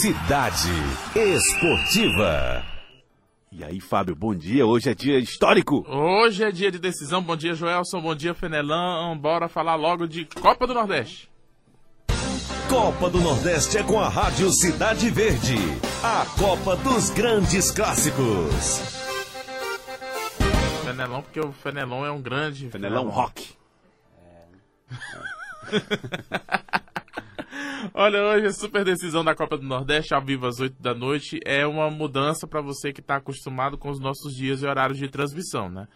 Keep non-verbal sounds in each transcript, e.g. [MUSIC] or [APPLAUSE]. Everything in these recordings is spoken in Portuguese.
Cidade Esportiva. E aí, Fábio, bom dia. Hoje é dia histórico. Hoje é dia de decisão. Bom dia, Joelson. Bom dia, Fenelão. Bora falar logo de Copa do Nordeste. Copa do Nordeste é com a Rádio Cidade Verde. A Copa dos Grandes Clássicos. Fenelão, porque o Fenelão é um grande. Fenelão Rock. [LAUGHS] Olha, hoje é super decisão da Copa do Nordeste, ao vivo às 8 da noite. É uma mudança para você que está acostumado com os nossos dias e horários de transmissão, né?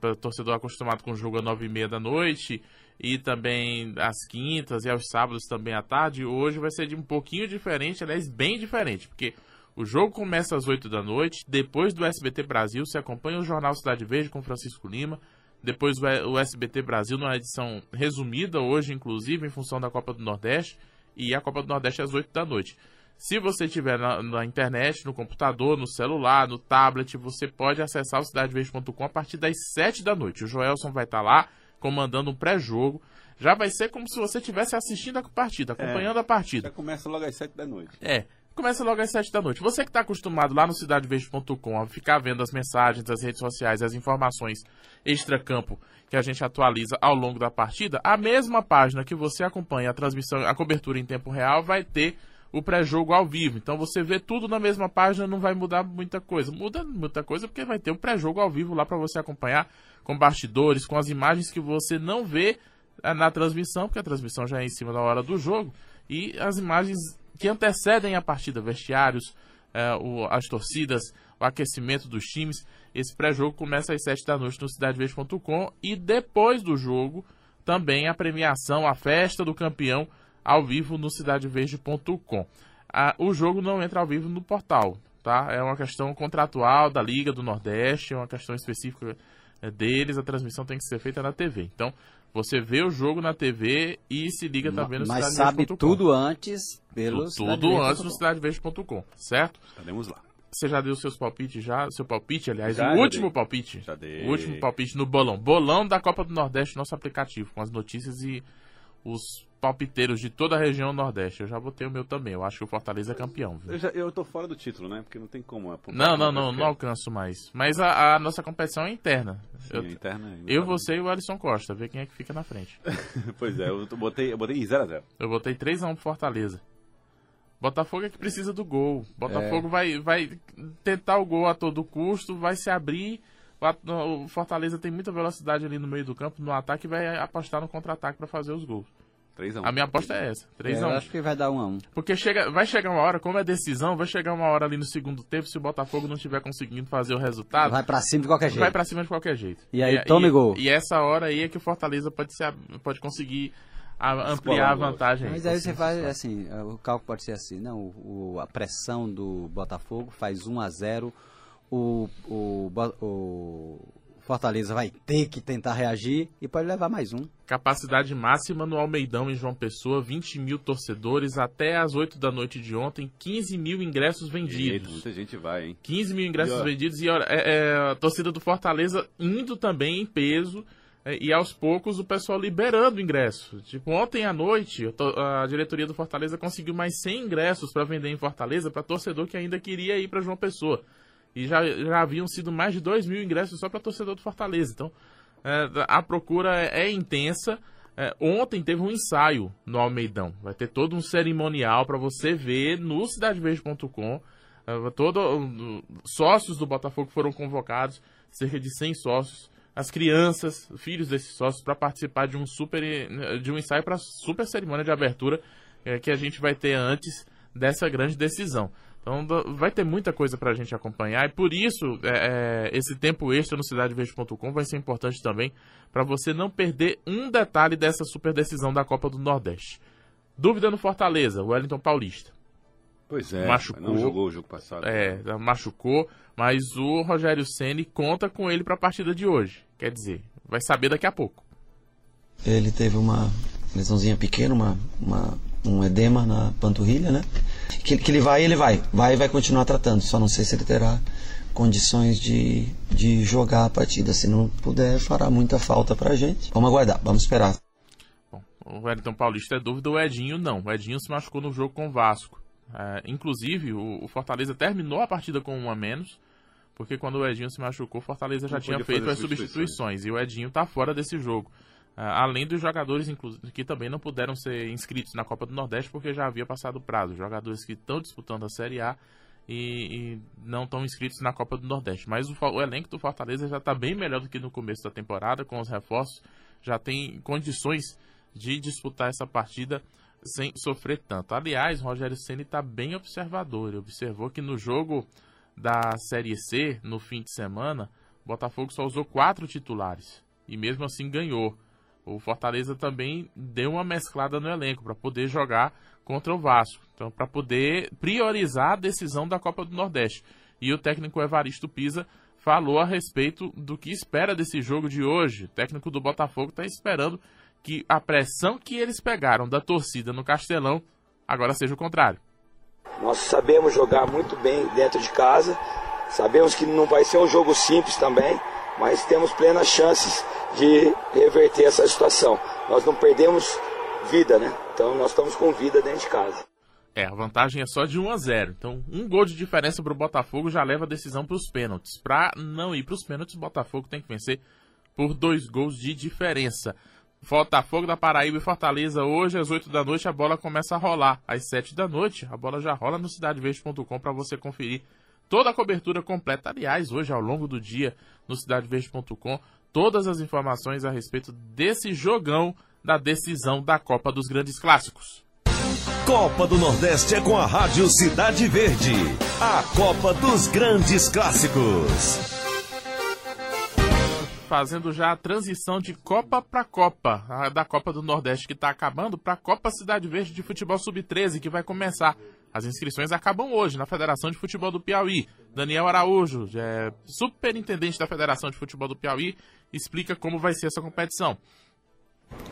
Para o torcedor acostumado com o jogo às 9 e meia da noite e também às quintas e aos sábados também à tarde, hoje vai ser de um pouquinho diferente, aliás, bem diferente, porque o jogo começa às 8 da noite, depois do SBT Brasil, você acompanha o Jornal Cidade Verde com Francisco Lima, depois o SBT Brasil numa edição resumida hoje, inclusive, em função da Copa do Nordeste, e a Copa do Nordeste às 8 da noite. Se você estiver na, na, internet, no computador, no celular, no tablet, você pode acessar o cidadeverde.com a partir das 7 da noite. O Joelson vai estar lá comandando um pré-jogo. Já vai ser como se você estivesse assistindo a partida, acompanhando é, a partida. Já começa logo às 7 da noite. É, começa logo às 7 da noite. Você que está acostumado lá no cidadeverde.com a ficar vendo as mensagens, as redes sociais, as informações extra-campo que a gente atualiza ao longo da partida, a mesma página que você acompanha a transmissão, a cobertura em tempo real, vai ter o pré-jogo ao vivo. Então você vê tudo na mesma página, não vai mudar muita coisa. Muda muita coisa porque vai ter o pré-jogo ao vivo lá para você acompanhar com bastidores, com as imagens que você não vê eh, na transmissão, porque a transmissão já é em cima da hora do jogo, e as imagens que antecedem a partida, vestiários, é, o, as torcidas, o aquecimento dos times. Esse pré-jogo começa às 7 da noite no cidadeverde.com e depois do jogo também a premiação, a festa do campeão ao vivo no cidadeverde.com. o jogo não entra ao vivo no portal, tá? É uma questão contratual da Liga do Nordeste, é uma questão específica é, deles, a transmissão tem que ser feita na TV. Então, você vê o jogo na TV e se liga também no Mas sabe tudo antes pelo Tudo antes no certo? Estaremos lá. Você já deu seus palpites já? Seu palpite, aliás, Já, o já último dei. palpite. Já dei. O último palpite no bolão. Bolão da Copa do Nordeste, nosso aplicativo, com as notícias e os palpiteiros de toda a região Nordeste. Eu já botei o meu também. Eu acho que o Fortaleza é campeão. viu? Eu, já, eu tô fora do título, né? Porque não tem como. apontar Não, não, não, não alcanço mais. Mas a, a nossa competição é interna. Sim, eu, a interna ainda eu você e o Alisson Costa, ver quem é que fica na frente. [LAUGHS] pois é, eu botei, eu botei 0x0. Eu botei 3x1 pro Fortaleza. Botafogo é que precisa do gol. Botafogo vai, vai tentar o gol a todo custo, vai se abrir. O Fortaleza tem muita velocidade ali no meio do campo, no ataque, e vai apostar no contra-ataque para fazer os gols. 3x1. A minha aposta é essa, É, 3x1. eu acho que vai dar um a um. Porque chega, vai chegar uma hora, como é decisão, vai chegar uma hora ali no segundo tempo, se o Botafogo não estiver conseguindo fazer o resultado, Vai pra cima de qualquer jeito. vai pra cima de qualquer jeito. E aí, tome gol. E essa hora aí é que o Fortaleza pode, ser, pode conseguir a- ampliar a vantagem. Mas aí você faz assim, o cálculo pode ser assim, não, o, a pressão do Botafogo faz 1 a 0 o, o, o Fortaleza vai ter que tentar reagir e pode levar mais um. Capacidade máxima no Almeidão em João Pessoa, 20 mil torcedores até às 8 da noite de ontem, 15 mil ingressos Eita, vendidos. muita gente vai, hein? 15 mil ingressos E, ó, vendidos e olha, é, é, a torcida do Fortaleza indo também em peso é, e aos poucos o pessoal liberando ingresso. Tipo, ontem à noite a diretoria do Fortaleza conseguiu mais 100 ingressos para vender em Fortaleza para torcedor que ainda queria ir para João Pessoa. E já, já haviam sido mais de 2 mil ingressos só para torcedor do Fortaleza. Então, é, a procura é, é intensa. É, ontem teve um ensaio no Almeidão. Vai ter todo um cerimonial para você ver no cidadeverde.com. É, um, sócios do Botafogo foram convocados, cerca de 100 sócios. As crianças, filhos desses sócios, para participar de um super de um ensaio para super cerimônia de abertura é, que a gente vai ter antes dessa grande decisão. Então vai ter muita coisa para a gente acompanhar e por isso é, é, esse tempo extra no cidadeverde.com vai ser importante também para você não perder um detalhe dessa super decisão da Copa do Nordeste. Dúvida no Fortaleza, Wellington Paulista. Pois é, Machucou. não jogou o jogo passado. É, machucou, mas o Rogério Ceni conta com ele para a partida de hoje. Quer dizer, vai saber daqui a pouco. Ele teve uma lesãozinha pequena, uma, uma- um edema na panturrilha, né? Que, que ele vai, ele vai. Vai e vai continuar tratando. Só não sei se ele terá condições de, de jogar a partida. Se não puder, fará muita falta pra gente. Vamos aguardar, vamos esperar. Bom, o Wellington Paulista é dúvida, o Edinho não. O Edinho se machucou no jogo com o Vasco. É, inclusive, o, o, Fortaleza terminou a partida com um a menos, porque quando o Edinho se machucou, o Fortaleza já Não tinha feito as substituições, e o Edinho está fora desse jogo. É, além dos jogadores que também não puderam ser inscritos na Copa do Nordeste porque já havia passado o prazo. Jogadores que estão disputando a Série A e, e não estão inscritos na Copa do Nordeste. Mas o, o elenco do Fortaleza já está bem melhor do que no começo da temporada, com os reforços, já tem condições de disputar essa partida sem sofrer tanto. Aliás, Rogério Ceni está bem observador. Ele observou que no jogo da Série C, no fim de semana, o Botafogo só usou quatro titulares e mesmo assim ganhou. O Fortaleza também deu uma mesclada no elenco para poder jogar contra o Vasco. Então, para poder priorizar a decisão da Copa do Nordeste. E o técnico Evaristo Pisa falou a respeito do que espera desse jogo de hoje. O técnico do Botafogo está esperando que a pressão que eles pegaram da torcida no Castelão agora seja o contrário. Nós sabemos jogar muito bem dentro de casa, sabemos que não vai ser um jogo simples também, mas temos plenas chances de reverter essa situação. Nós não perdemos vida, né? Então nós estamos com vida dentro de casa. É, a vantagem é só de 1 a 0. Então, um gol de diferença para o Botafogo já leva a decisão para os pênaltis. Para não ir para os pênaltis, o Botafogo tem que vencer por dois gols de diferença. Botafogo da Paraíba e Fortaleza hoje às 8 da noite a bola começa a rolar. Às 7 da noite a bola já rola no cidadeverde.com para você conferir toda a cobertura completa. Aliás, hoje ao longo do dia no cidadeverde.com todas as informações a respeito desse jogão da decisão da Copa dos Grandes Clássicos. Copa do Nordeste é com a Rádio Cidade Verde. A Copa dos Grandes Clássicos fazendo já a transição de Copa para Copa, da Copa do Nordeste que está acabando para a Copa Cidade Verde de Futebol Sub-13 que vai começar. As inscrições acabam hoje na Federação de Futebol do Piauí. Daniel Araújo, é superintendente da Federação de Futebol do Piauí, explica como vai ser essa competição.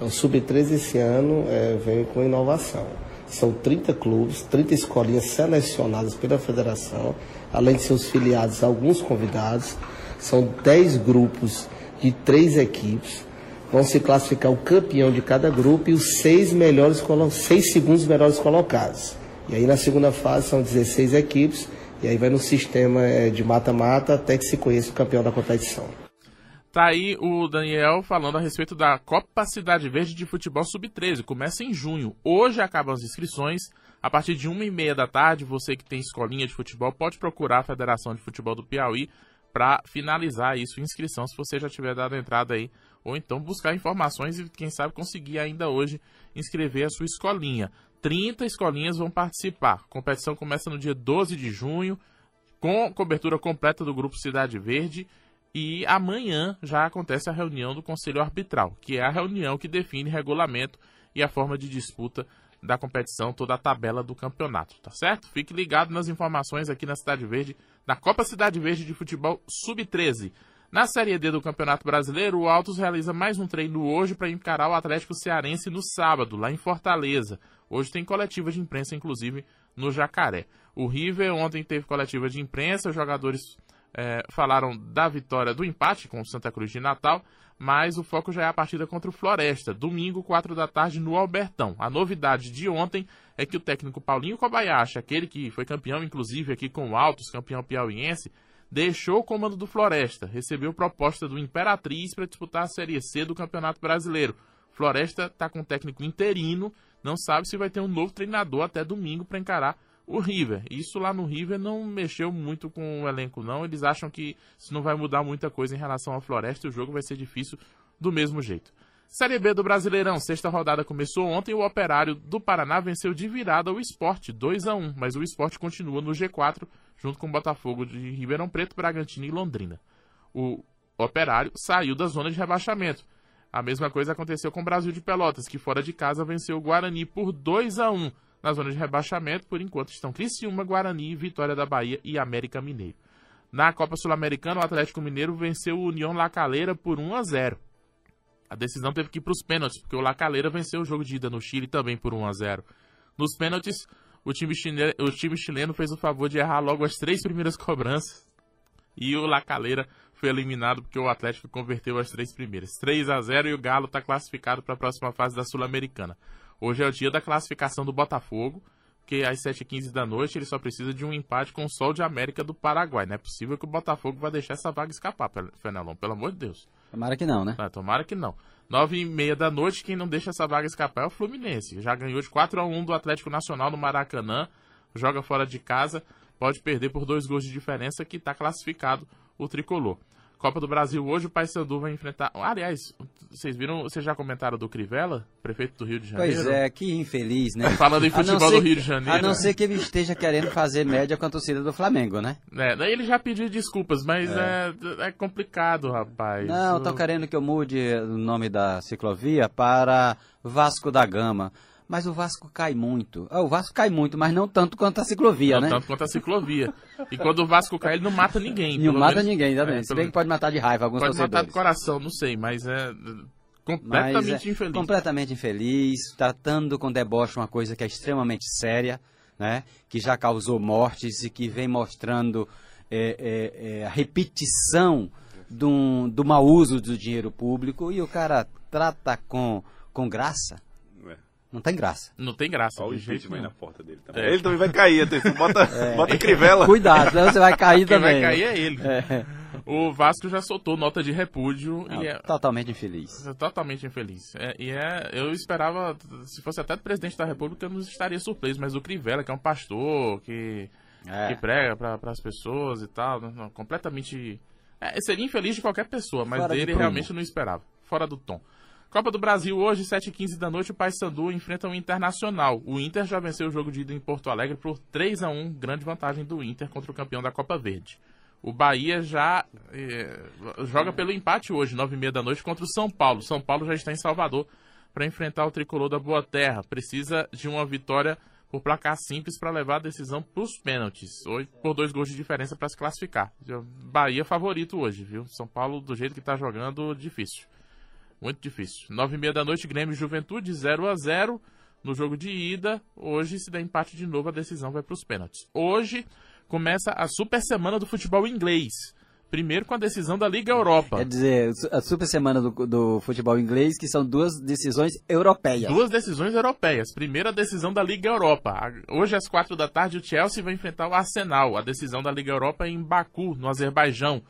O Sub-13 esse ano é, vem com inovação. São 30 clubes, 30 escolinhas selecionadas pela federação, além de seus filiados, alguns convidados. São 10 grupos de três equipes. Vão se classificar o campeão de cada grupo e os seis, melhores, seis segundos melhores colocados. E aí na segunda fase são 16 equipes, e aí vai no sistema é, de mata-mata até que se conheça o campeão da competição. Tá aí o Daniel falando a respeito da Copa Cidade Verde de Futebol Sub-13. Começa em junho. Hoje acabam as inscrições. A partir de uma e meia da tarde, você que tem escolinha de futebol pode procurar a Federação de Futebol do Piauí para finalizar isso, inscrição, se você já tiver dado entrada aí, ou então buscar informações e quem sabe conseguir ainda hoje inscrever a sua escolinha. 30 escolinhas vão participar. A competição começa no dia 12 de junho, com cobertura completa do grupo Cidade Verde. E amanhã já acontece a reunião do Conselho Arbitral, que é a reunião que define regulamento e a forma de disputa da competição, toda a tabela do campeonato, tá certo? Fique ligado nas informações aqui na Cidade Verde da Copa Cidade Verde de Futebol Sub-13. Na Série D do Campeonato Brasileiro, o Altos realiza mais um treino hoje para encarar o Atlético Cearense no sábado, lá em Fortaleza. Hoje tem coletiva de imprensa, inclusive, no Jacaré. O River ontem teve coletiva de imprensa, os jogadores é, falaram da vitória do empate com o Santa Cruz de Natal, mas o foco já é a partida contra o Floresta, domingo, 4 da tarde, no Albertão. A novidade de ontem é que o técnico Paulinho Kobayashi, aquele que foi campeão, inclusive, aqui com o Altos, campeão piauiense, deixou o comando do Floresta, recebeu proposta do Imperatriz para disputar a Série C do Campeonato Brasileiro. Floresta está com um técnico interino, não sabe se vai ter um novo treinador até domingo para encarar o River. Isso lá no River não mexeu muito com o elenco, não. Eles acham que isso não vai mudar muita coisa em relação ao Floresta e o jogo vai ser difícil do mesmo jeito. Série B do Brasileirão, sexta rodada começou ontem o Operário do Paraná venceu de virada o Esporte, 2 a 1 mas o Esporte continua no G4, junto com o Botafogo de Ribeirão Preto, Bragantino e Londrina. O Operário saiu da zona de rebaixamento. A mesma coisa aconteceu com o Brasil de Pelotas, que fora de casa venceu o Guarani por 2 a 1 na zona de rebaixamento, por enquanto estão Criciúma, Guarani, Vitória da Bahia e América Mineiro. Na Copa Sul-Americana, o Atlético Mineiro venceu o União La Calera por 1 a 0. A decisão teve que ir para os pênaltis, porque o Lacaleira venceu o jogo de ida no Chile também por 1 a 0. Nos pênaltis, o time, chileno, o time chileno fez o favor de errar logo as três primeiras cobranças. E o Lacaleira foi eliminado porque o Atlético converteu as três primeiras. 3 a 0 e o Galo está classificado para a próxima fase da Sul-Americana. Hoje é o dia da classificação do Botafogo. porque às 7h15 da noite ele só precisa de um empate com o Sol de América do Paraguai. Não é possível que o Botafogo vai deixar essa vaga escapar, Fenelon, pelo amor de Deus. Tomara que não, né? Ah, tomara que não. 9h30 da noite, quem não deixa essa vaga escapar é o Fluminense. Já ganhou de 4 a 1 do Atlético Nacional no Maracanã, joga fora de casa, pode perder por dois gols de diferença que está classificado o tricolor. Copa do Brasil hoje o Paysandu vai enfrentar. Aliás, vocês viram, vocês já comentaram do Crivella, prefeito do Rio de Janeiro? Pois é, que infeliz, né? [LAUGHS] Falando em futebol do Rio de Janeiro. A não ser que ele esteja querendo fazer média com a torcida do Flamengo, né? É, daí ele já pediu desculpas, mas é, é, é complicado, rapaz. Não, estão querendo que eu mude o nome da ciclovia para Vasco da Gama mas o Vasco cai muito. Ah, o Vasco cai muito, mas não tanto quanto a ciclovia, não né? Não tanto quanto a ciclovia. E quando o Vasco cai, ele não mata ninguém. Não mata menos, ninguém, exatamente. É, Se bem que pode matar de raiva alguns pode torcedores. Matar do coração, não sei, mas é completamente mas é infeliz. Completamente infeliz, tratando com deboche uma coisa que é extremamente séria, né? Que já causou mortes e que vem mostrando é, é, é a repetição do, do mau uso do dinheiro público e o cara trata com, com graça. Não tem graça. Não tem graça. Olha o jeito aí na porta dele também. É. Ele também vai cair, atenção. [LAUGHS] [LAUGHS] Bota, é. bota crivela. Cuidado, senão você vai cair Quem também. vai cair é ele. É. O Vasco já soltou nota de repúdio. Não, e é, totalmente infeliz. Totalmente infeliz. É, e é, eu esperava, se fosse até do presidente da república, eu não estaria surpreso, mas o Crivella, que é um pastor, que, é. que prega para as pessoas e tal, não, completamente... É, seria infeliz de qualquer pessoa, mas Fora dele realmente não esperava. Fora do tom. Copa do Brasil hoje, 7h15 da noite, o Paysandu enfrenta o Internacional. O Inter já venceu o jogo de ida em Porto Alegre por 3 a 1 grande vantagem do Inter contra o campeão da Copa Verde. O Bahia já eh, joga pelo empate hoje, 9h30 da noite, contra o São Paulo. São Paulo já está em Salvador para enfrentar o tricolor da Boa Terra. Precisa de uma vitória por placar simples para levar a decisão para os pênaltis. Por dois gols de diferença para se classificar. Bahia favorito hoje, viu? São Paulo, do jeito que está jogando, difícil. Muito difícil. Nove e meia da noite, Grêmio e Juventude, 0 a 0 no jogo de ida. Hoje, se der empate de novo, a decisão vai para os pênaltis. Hoje começa a super semana do futebol inglês. Primeiro com a decisão da Liga Europa. Quer dizer, a super semana do, do futebol inglês, que são duas decisões europeias. Duas decisões europeias. Primeira decisão da Liga Europa. Hoje, às quatro da tarde, o Chelsea vai enfrentar o Arsenal. A decisão da Liga Europa é em Baku, no Azerbaijão.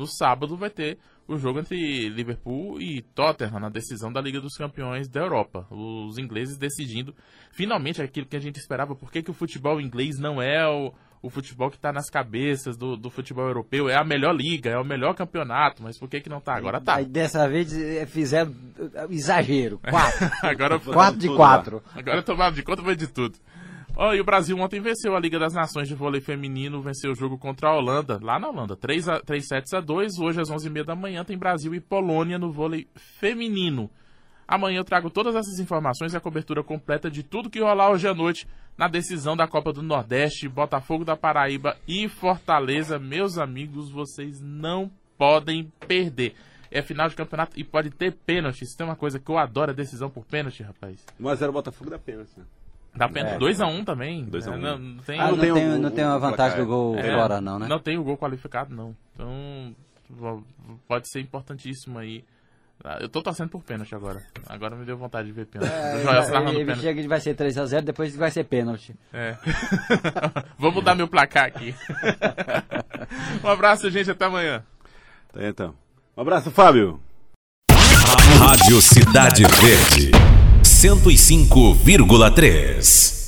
No sábado vai ter o jogo entre Liverpool e Tottenham na decisão da Liga dos Campeões da Europa. Os ingleses decidindo finalmente aquilo que a gente esperava. Por que, que o futebol inglês não é o, o futebol que está nas cabeças do, do, futebol europeu? É a melhor liga, é o melhor campeonato, mas por que, que não está agora? Tá. Aí dessa vez eh, fizeram eh, exagero. [LAUGHS] Quatro. agora quatro de quatro. Agora tomaram de conta foi de tudo. Oh, e o Brasil ontem venceu a Liga das Nações de vôlei feminino, venceu o jogo contra a Holanda, lá na Holanda, 3, a, 3 sets a 2. Hoje às 11h30 da manhã tem Brasil e Polônia no vôlei feminino. Amanhã eu trago todas essas informações e a cobertura completa de tudo que rolar hoje à noite na decisão da Copa do Nordeste, Botafogo da Paraíba e Fortaleza. Meus amigos, vocês não podem perder. É final de campeonato e pode ter pênalti. Isso tem uma coisa que eu adoro, a decisão por pênalti, rapaz. 1x0 Botafogo dá pênalti, né? Dá pena 2x1 um também. 2 a 1 um. não, não, tem, ah, não, tem, tem, não tem uma vantagem do gol é, fora, não, né? Não tem o gol qualificado, não. Então, pode ser importantíssimo aí. Ah, eu tô torcendo por pênalti agora. Agora me deu vontade de ver pênalti. É, [LAUGHS] o narrando pênalti. Chega que vai ser 3x0, depois vai ser pênalti. É. [LAUGHS] Vou mudar meu placar aqui. [LAUGHS] um abraço, gente. Até amanhã. Tá, então. Um abraço, Fábio. Rádio Cidade Verde. 105,3.